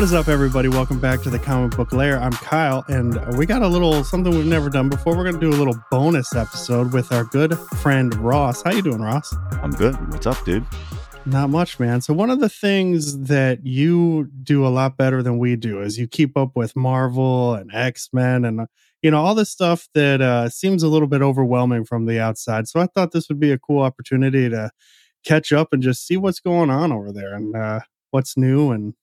What is up, everybody? Welcome back to the Comic Book Lair. I'm Kyle, and we got a little something we've never done before. We're going to do a little bonus episode with our good friend Ross. How you doing, Ross? I'm good. What's up, dude? Not much, man. So one of the things that you do a lot better than we do is you keep up with Marvel and X Men and you know all this stuff that uh, seems a little bit overwhelming from the outside. So I thought this would be a cool opportunity to catch up and just see what's going on over there and uh, what's new and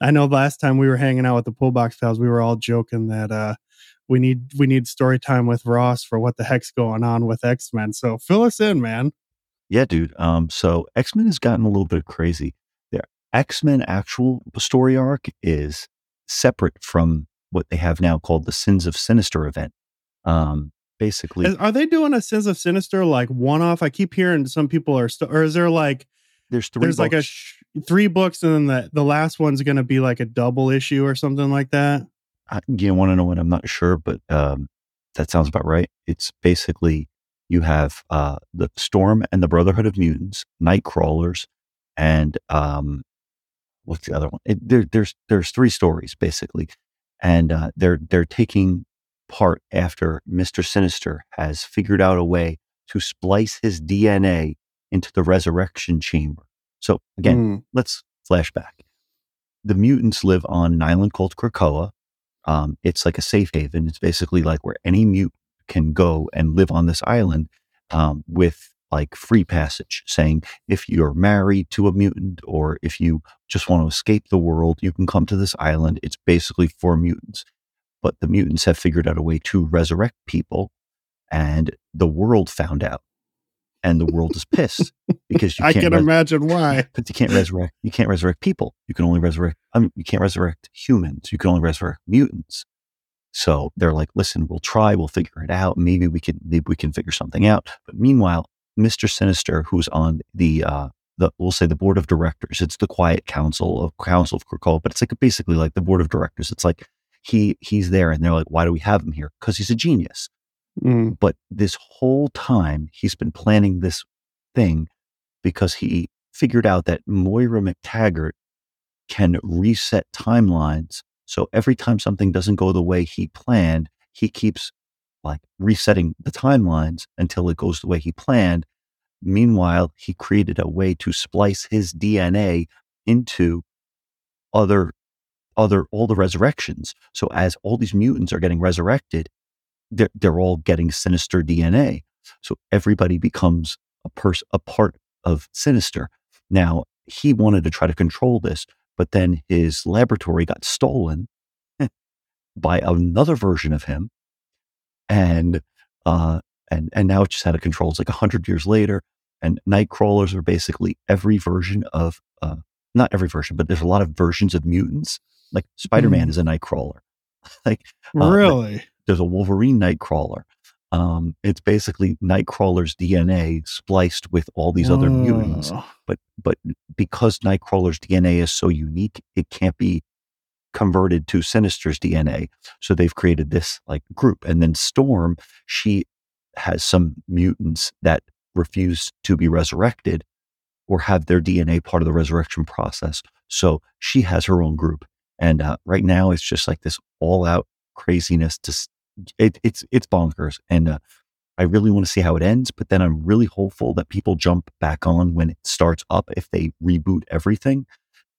I know last time we were hanging out with the Pullbox pals, we were all joking that uh, we need we need story time with Ross for what the heck's going on with X Men. So fill us in, man. Yeah, dude. Um, so X Men has gotten a little bit crazy. Their X Men actual story arc is separate from what they have now called the Sins of Sinister event. Um, basically, are they doing a Sins of Sinister like one off? I keep hearing some people are, st- or is there like there's three. There's books. like a sh- three books, and then the the last one's going to be like a double issue or something like that. I, you want to know what? I'm not sure, but um, that sounds about right. It's basically you have uh, the Storm and the Brotherhood of Mutants, Nightcrawlers, and um, what's the other one? It, there, there's there's three stories basically, and uh, they're they're taking part after Mister Sinister has figured out a way to splice his DNA into the resurrection chamber. So again, mm. let's flash back. The mutants live on an island called Krakoa. Um, it's like a safe haven. It's basically like where any mute can go and live on this island um, with like free passage, saying if you're married to a mutant or if you just want to escape the world, you can come to this island. It's basically for mutants. But the mutants have figured out a way to resurrect people, and the world found out and the world is pissed because you I can't can res- imagine why. But you can't resurrect. You can't resurrect people. You can only resurrect. I mean, you can't resurrect humans. You can only resurrect mutants. So they're like, listen, we'll try. We'll figure it out. Maybe we can. Maybe we can figure something out. But meanwhile, Mister Sinister, who's on the uh, the we'll say the board of directors. It's the Quiet Council of Council of Krakoa, but it's like basically like the board of directors. It's like he he's there, and they're like, why do we have him here? Because he's a genius. Mm. But this whole time, he's been planning this thing because he figured out that Moira MacTaggert can reset timelines. So every time something doesn't go the way he planned, he keeps like resetting the timelines until it goes the way he planned. Meanwhile, he created a way to splice his DNA into other other all the resurrections. So as all these mutants are getting resurrected, they're, they're all getting sinister DNA. So everybody becomes a person, a part of sinister. Now he wanted to try to control this, but then his laboratory got stolen by another version of him. And, uh, and, and now it's just out of control. It's like a hundred years later and Nightcrawlers are basically every version of, uh, not every version, but there's a lot of versions of mutants. Like Spider-Man mm. is a Nightcrawler. like, uh, really? There's a Wolverine Nightcrawler. Um, it's basically Nightcrawler's DNA spliced with all these other mutants. But but because Nightcrawler's DNA is so unique, it can't be converted to Sinister's DNA. So they've created this like group. And then Storm, she has some mutants that refuse to be resurrected or have their DNA part of the resurrection process. So she has her own group. And uh, right now, it's just like this all out craziness to it, it's it's bonkers, and uh, I really want to see how it ends. But then I'm really hopeful that people jump back on when it starts up if they reboot everything,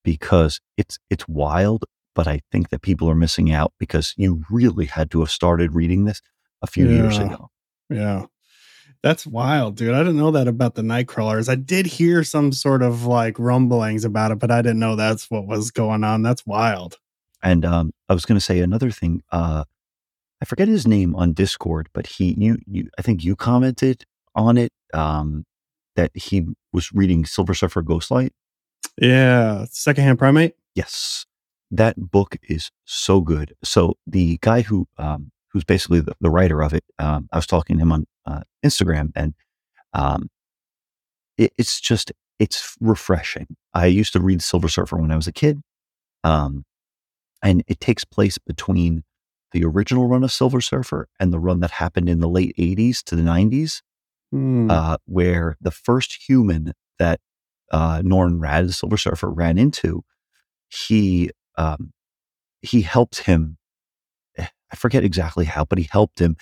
because it's it's wild. But I think that people are missing out because you really had to have started reading this a few yeah. years ago. Yeah. That's wild, dude. I didn't know that about the Nightcrawlers. I did hear some sort of like rumblings about it, but I didn't know that's what was going on. That's wild. And um, I was going to say another thing. Uh, I forget his name on Discord, but he, you, you, I think you commented on it um, that he was reading Silver Surfer Ghostlight. Yeah, Secondhand Primate. Yes, that book is so good. So the guy who, um, who's basically the, the, writer of it, um, I was talking to him on uh, Instagram, and um, it, it's just it's refreshing. I used to read Silver Surfer when I was a kid, um, and it takes place between the original run of Silver Surfer and the run that happened in the late 80s to the 90s, mm. uh, where the first human that uh, Norrin Radd, the Silver Surfer, ran into, he um, he helped him. eh, I forget exactly how, but he helped him,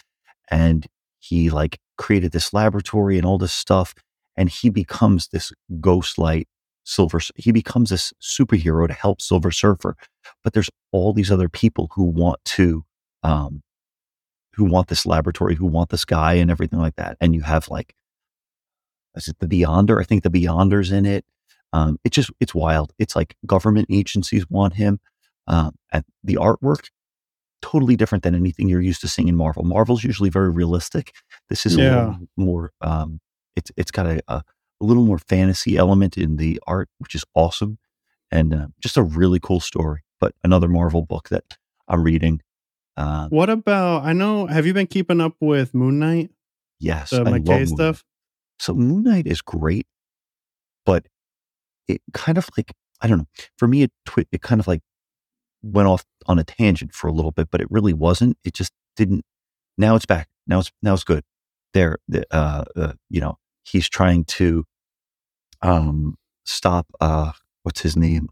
and he like created this laboratory and all this stuff, and he becomes this ghost light silver. He becomes this superhero to help Silver Surfer, but there's all these other people who want to, um, who want this laboratory, who want this guy, and everything like that. And you have like, is it the Beyonder? I think the Beyonder's in it. Um, it's just it's wild. It's like government agencies want him. Um, and the artwork totally different than anything you're used to seeing in Marvel. Marvel's usually very realistic. This is a little more. Um, it's it's got a, a, a little more fantasy element in the art, which is awesome, and uh, just a really cool story. But another Marvel book that I'm reading. Uh, What about? I know. Have you been keeping up with Moon Knight, yes, the I love Moon MacKay stuff? So Moon Knight is great, but it kind of like I don't know. For me, it twi- it kind of like went off on a tangent for a little bit, but it really wasn't. It just didn't. Now it's back. Now it's now it's good. There, the, uh, uh, you know, he's trying to um stop. Uh, what's his name?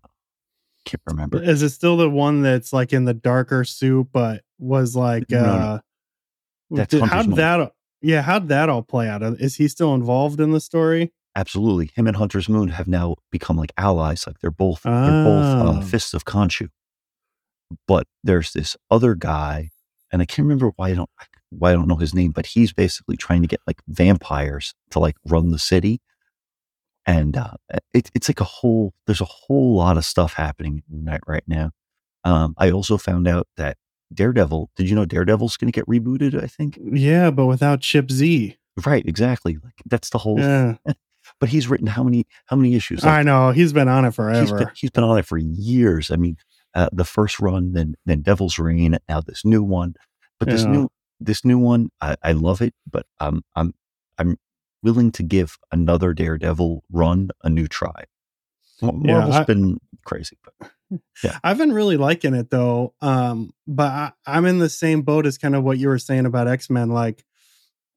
Can't remember. Is it still the one that's like in the darker suit, but was like? No, no. uh That's did- how'd Moon. that? Yeah, how'd that all play out? Is he still involved in the story? Absolutely, him and Hunter's Moon have now become like allies. Like they're both they're both uh, fists of Khonshu. But there's this other guy, and I can't remember why I don't why I don't know his name, but he's basically trying to get like vampires to like run the city, and uh, it, it's like a whole there's a whole lot of stuff happening Moon Knight right now. Um, I also found out that Daredevil. Did you know Daredevil's going to get rebooted? I think Yeah, but without Chip Z. right, exactly. Like that's the whole. Yeah, But he's written how many how many issues? Like, I know he's been on it he's forever. been, he's been on it for years. I mean, uh, the first run, then then Devil's Reign, now this new one. But this Yeah. new this new one, I, I love it. But I'm I'm I'm willing to give another Daredevil run a new try. Mar- Yeah, I- been crazy, but I've been really liking it though. Um, but I, I'm in the same boat as kind of what you were saying about X Men. Like,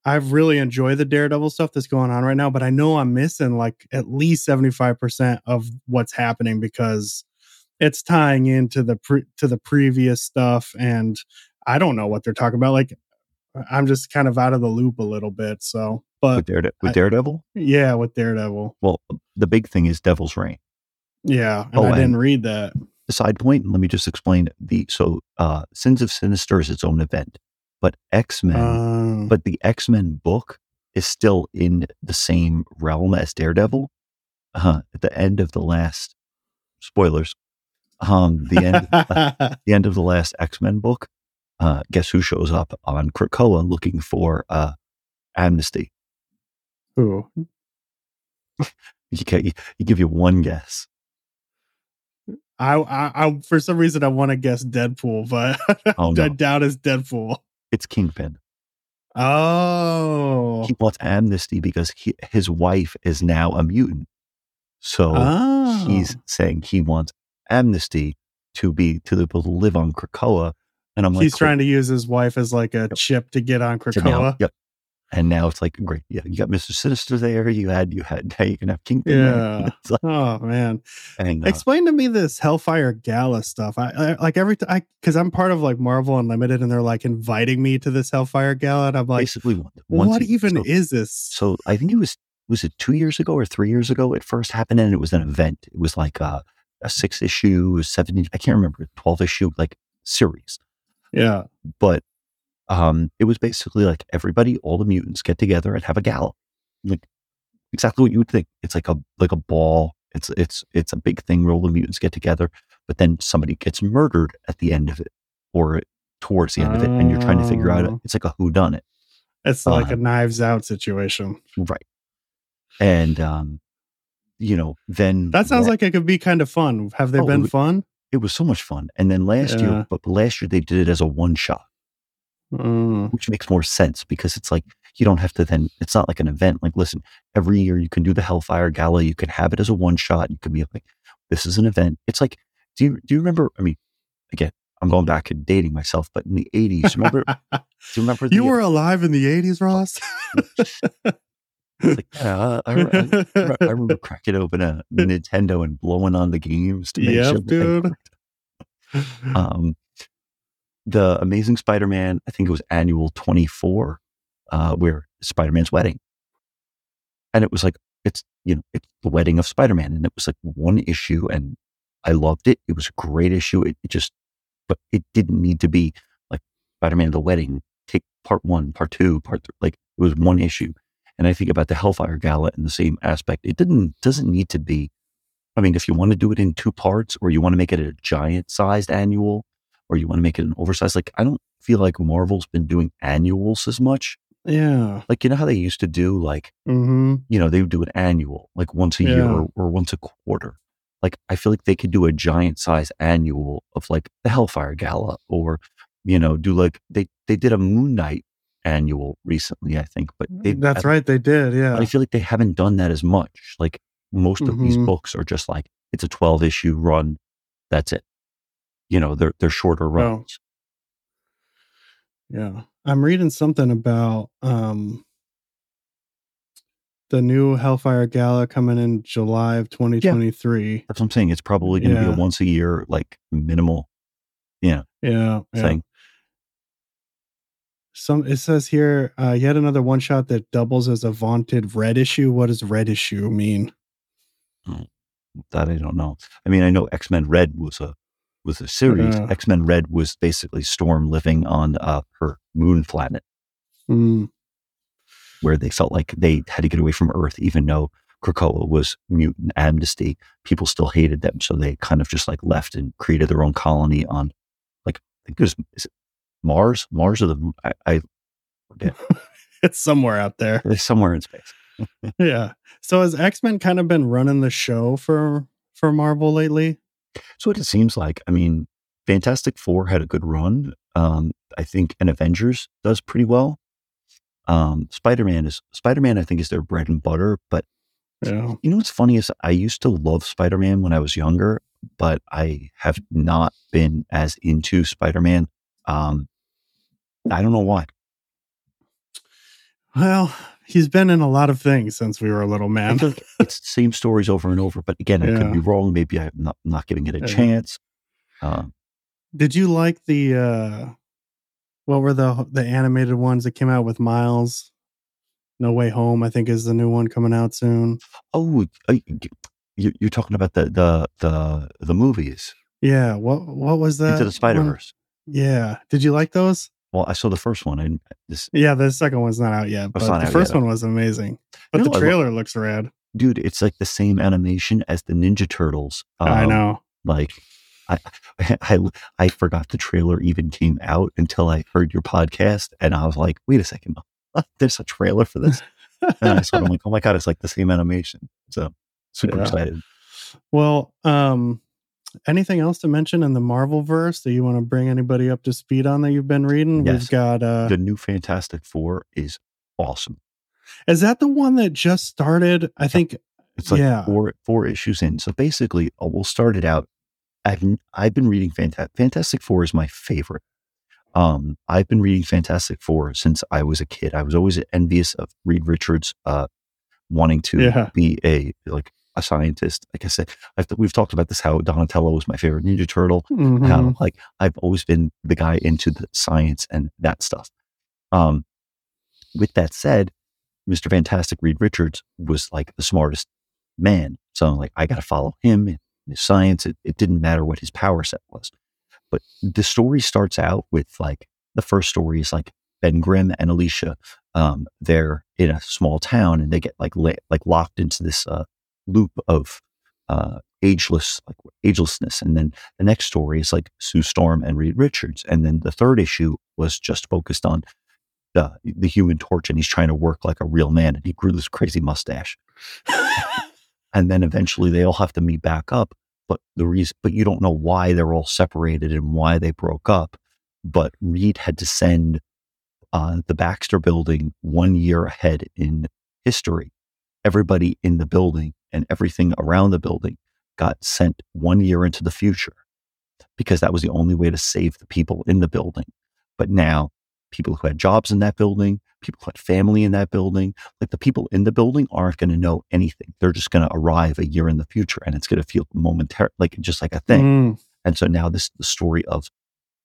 I've really enjoyed the Daredevil stuff that's going on right now, but I know I'm missing like at least 75% of what's happening because it's tying into the pre- to the previous stuff, and I don't know what they're talking about. Like, I'm just kind of out of the loop a little bit. So, but with, Darede- with I- Daredevil, yeah, with Daredevil, well, the big thing is Devil's Reign. yeah, and Oh, I didn't and- read that. A side point, let me just explain the so uh Sins of Sinister is its own event, but X Men Um, but the X Men book is still in the same realm as Daredevil. Uh, at the end of the last spoilers, um, the end the end of the last X Men book, uh, guess who shows up on Krakoa looking for uh, amnesty? Who? You, can, you, you give you one guess. I, I, I for some reason I want to guess Deadpool, but Oh, I doubt it's Deadpool. It's Kingpin. Oh, He wants amnesty because he, his wife is now a mutant. So oh. he's saying he wants amnesty to be to be able to live on Krakoa. And I'm like, he's trying to use his wife as like a Yep. chip to get on Krakoa. Yep. And now it's like great. Yeah, you got Mister Sinister there. You had you had now you can have Kingpin. Yeah. Like- Oh man, and uh, explain to me this Hellfire Gala stuff. I, I like every time because I'm part of like Marvel Unlimited, and they're like inviting me to this Hellfire Gala, and I'm like, basically once what even so, is this? so I think it was was it two years ago or three years ago it first happened, and it was an event. It was like a, a six issue, seven. I can't remember twelve issue like series. Yeah, but um, it was basically like everybody, all the mutants get together and have a gala, like exactly what you would think. It's like a like a ball. It's it's it's a big thing where all the mutants get together, but then somebody gets murdered at the end of it or towards the end of it, and you're trying to figure out. Oh. It's like a who done it, it's like Uh, a Knives Out situation. right? And um, you know, then That sounds like it could be kind of fun. Have they Oh, been fun? It was so much fun. And then last Yeah. year, but last year they did it as a one shot. Mm. which makes more sense because it's like you don't have to then it's not like an event like listen every year you can do the hellfire gala you can have it as a one shot you can be like this is an event it's like do you do you remember i mean again i'm going back and dating myself but in the 80s remember do you remember the, you were alive in the 80s, Ross? like, yeah, I, I, I, remember cracking open a Nintendo and blowing on the games to make Yep, sure dude. Um, the Amazing Spider-Man, I think it was annual 24, uh, where Spider-Man's wedding. And it was like, it's, you know, it's the wedding of Spider-Man. And it was like one issue and I loved it. It was a great issue. It, it just, but it didn't need to be like Spider-Man the wedding, take part one, part two, part three. Like it was one issue. And I think about the Hellfire Gala in the same aspect. It didn't, doesn't need to be, I mean, if you want to do it in two parts or you want to make it a giant sized annual, or you want to make it an oversized. Like, I don't feel like Marvel's been doing annuals as much. Yeah. Like, you know how they used to do, like, Mm-hmm. you know, they would do an annual, like once a year or, or once a quarter. Like, I feel like they could do a giant size annual of like the Hellfire Gala or, you know, do like they, they did a Moon Knight annual recently, I think, but they, That's right. They did. Yeah. I feel like they haven't done that as much. Like, most of these Mhm. books are just like, it's a 12 issue run. That's it. You know, they're, they're shorter runs. Yeah. I'm reading something about um the new Hellfire Gala coming in July of 2023. That's what I'm saying. It's probably going to be a once a year, like minimal, Yeah. yeah. thing. Some it says here uh yet another one shot that doubles as a vaunted red issue. What does red issue mean? That I don't know. I mean, I know X Men Red was a was a series. Yeah. X Men Red was basically Storm living on uh, her moon planet, Mm, where they felt like they had to get away from Earth, even though Krakoa was mutant amnesty. People still hated them, so they kind of just like left and created their own colony on, like I think it was Mars, Mars or the? I, I forget. it's somewhere out there. It's somewhere in space. Yeah. So has X-Men kind of been running the show for for Marvel lately? So what it seems like, I mean, Fantastic Four had a good run. Um, I think, and Avengers does pretty well. Um, Spider Man is Spider Man. I think is their bread and butter. But Yeah. you know what's funny is I used to love Spider Man when I was younger, but I have not been as into Spider Man. Um, I don't know why. Well, he's been in a lot of things since we were a little man. it's the same stories over and over. But again, I could be wrong. Maybe I'm not not giving it a Yeah. chance. Um, Did you like the uh what were the the animated ones that came out with Miles? No Way Home, I think, is the new one coming out soon. oh, uh, you, you're talking about the the the the movies. Yeah. What what was that? Into the? Spider Verse. Yeah. Did you like those? Well, I saw the first one, and this Yeah, the second one's not out yet, but the first yet. one was amazing. But know, the I trailer looks rad. dude, it's like the same animation as the Ninja Turtles. I Um, know. Like, I, I I forgot the trailer even came out until I heard your podcast, and I was like, wait a second, there's a trailer for this. And I I'm like, oh my god, it's like the same animation. So super Yeah. excited. well, um, anything else to mention in the Marvel verse that you want to bring anybody up to speed on that you've been reading? Yes. We've got uh The new Fantastic Four is awesome. is that the one that just started? I think It's like Yeah. four four issues in. So basically, uh, we'll start it out. I've I've been reading Fantastic Fantastic Four is my favorite. Um, I've been reading Fantastic Four since I was a kid. I was always envious of Reed Richards, uh, wanting to Yeah. be a like a scientist. Like I said, I've, we've talked about this. How Donatello was my favorite Ninja Turtle mhm. how like I've always been the guy into the science and that stuff. Um, with that said, Mr. Fantastic Reed Richards was like the smartest man. So I'm like, I got to follow him in his science. It, it didn't matter what his power set was. But the story starts out with like the first story is like Ben Grimm and Alicia. Um, they're in a small town and they get like la- like locked into this uh, loop of uh, ageless like agelessness. And then the next story is like Sue Storm and Reed Richards. And then the third issue was just focused on the the Human Torch, and he's trying to work like a real man, and he grew this crazy mustache. and then eventually they all have to meet back up. But the reason, but you don't know why they're all separated and why they broke up. But Reed had to send uh, the Baxter Building one year ahead in history. Everybody in the building and everything around the building got sent one year into the future because that was the only way to save the people in the building. But now, people who had jobs in that building, people who had family in that building, like the people in the building aren't going to know anything. They're just going to arrive a year in the future and it's going to feel momentary, like just like a thing. Mm, And so now this is the story of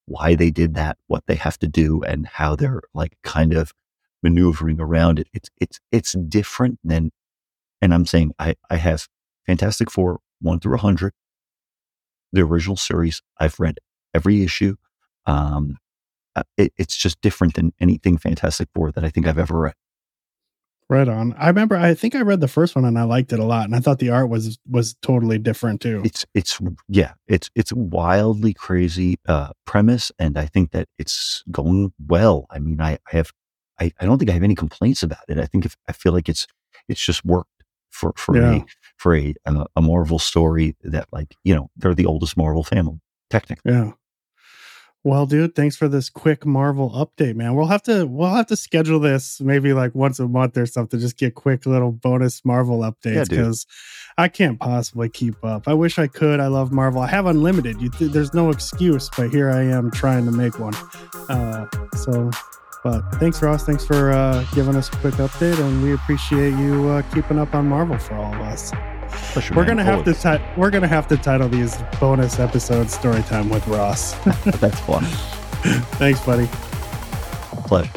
why they did that, what they have to do, and how they're like kind of maneuvering around it. It's it's it's different than and I'm saying I, I have Fantastic Four one through a hundred, the original series. I've read every issue. Um, uh, it, it's just different than anything Fantastic Four that I think I've ever read. Right on. I remember. I think I read the first one and I liked it a lot, and I thought the art was was totally different too. It's it's yeah. It's it's a wildly crazy uh, premise, and I think that it's going well. I mean, I, I have I, I don't think I have any complaints about it. I think if I feel like it's it's just worked for for yeah. a for a, a a Marvel story that like you know they're the oldest Marvel family technically. Yeah. Well, dude, thanks for this quick Marvel update, man. We'll have to we'll have to schedule this maybe like once a month or something. Just get quick little bonus Marvel updates because yeah, I can't possibly keep up. I wish I could. I love Marvel. I have unlimited. Th- there's no excuse, but here I am trying to make one. Uh, so, but thanks, Ross. Thanks for uh, giving us a quick update, and we appreciate you uh, keeping up on Marvel for all of us. We're gonna have to ti- we're gonna have to title these bonus episodes "Story Time with Ross." That's fun. Thanks, buddy. Pleasure.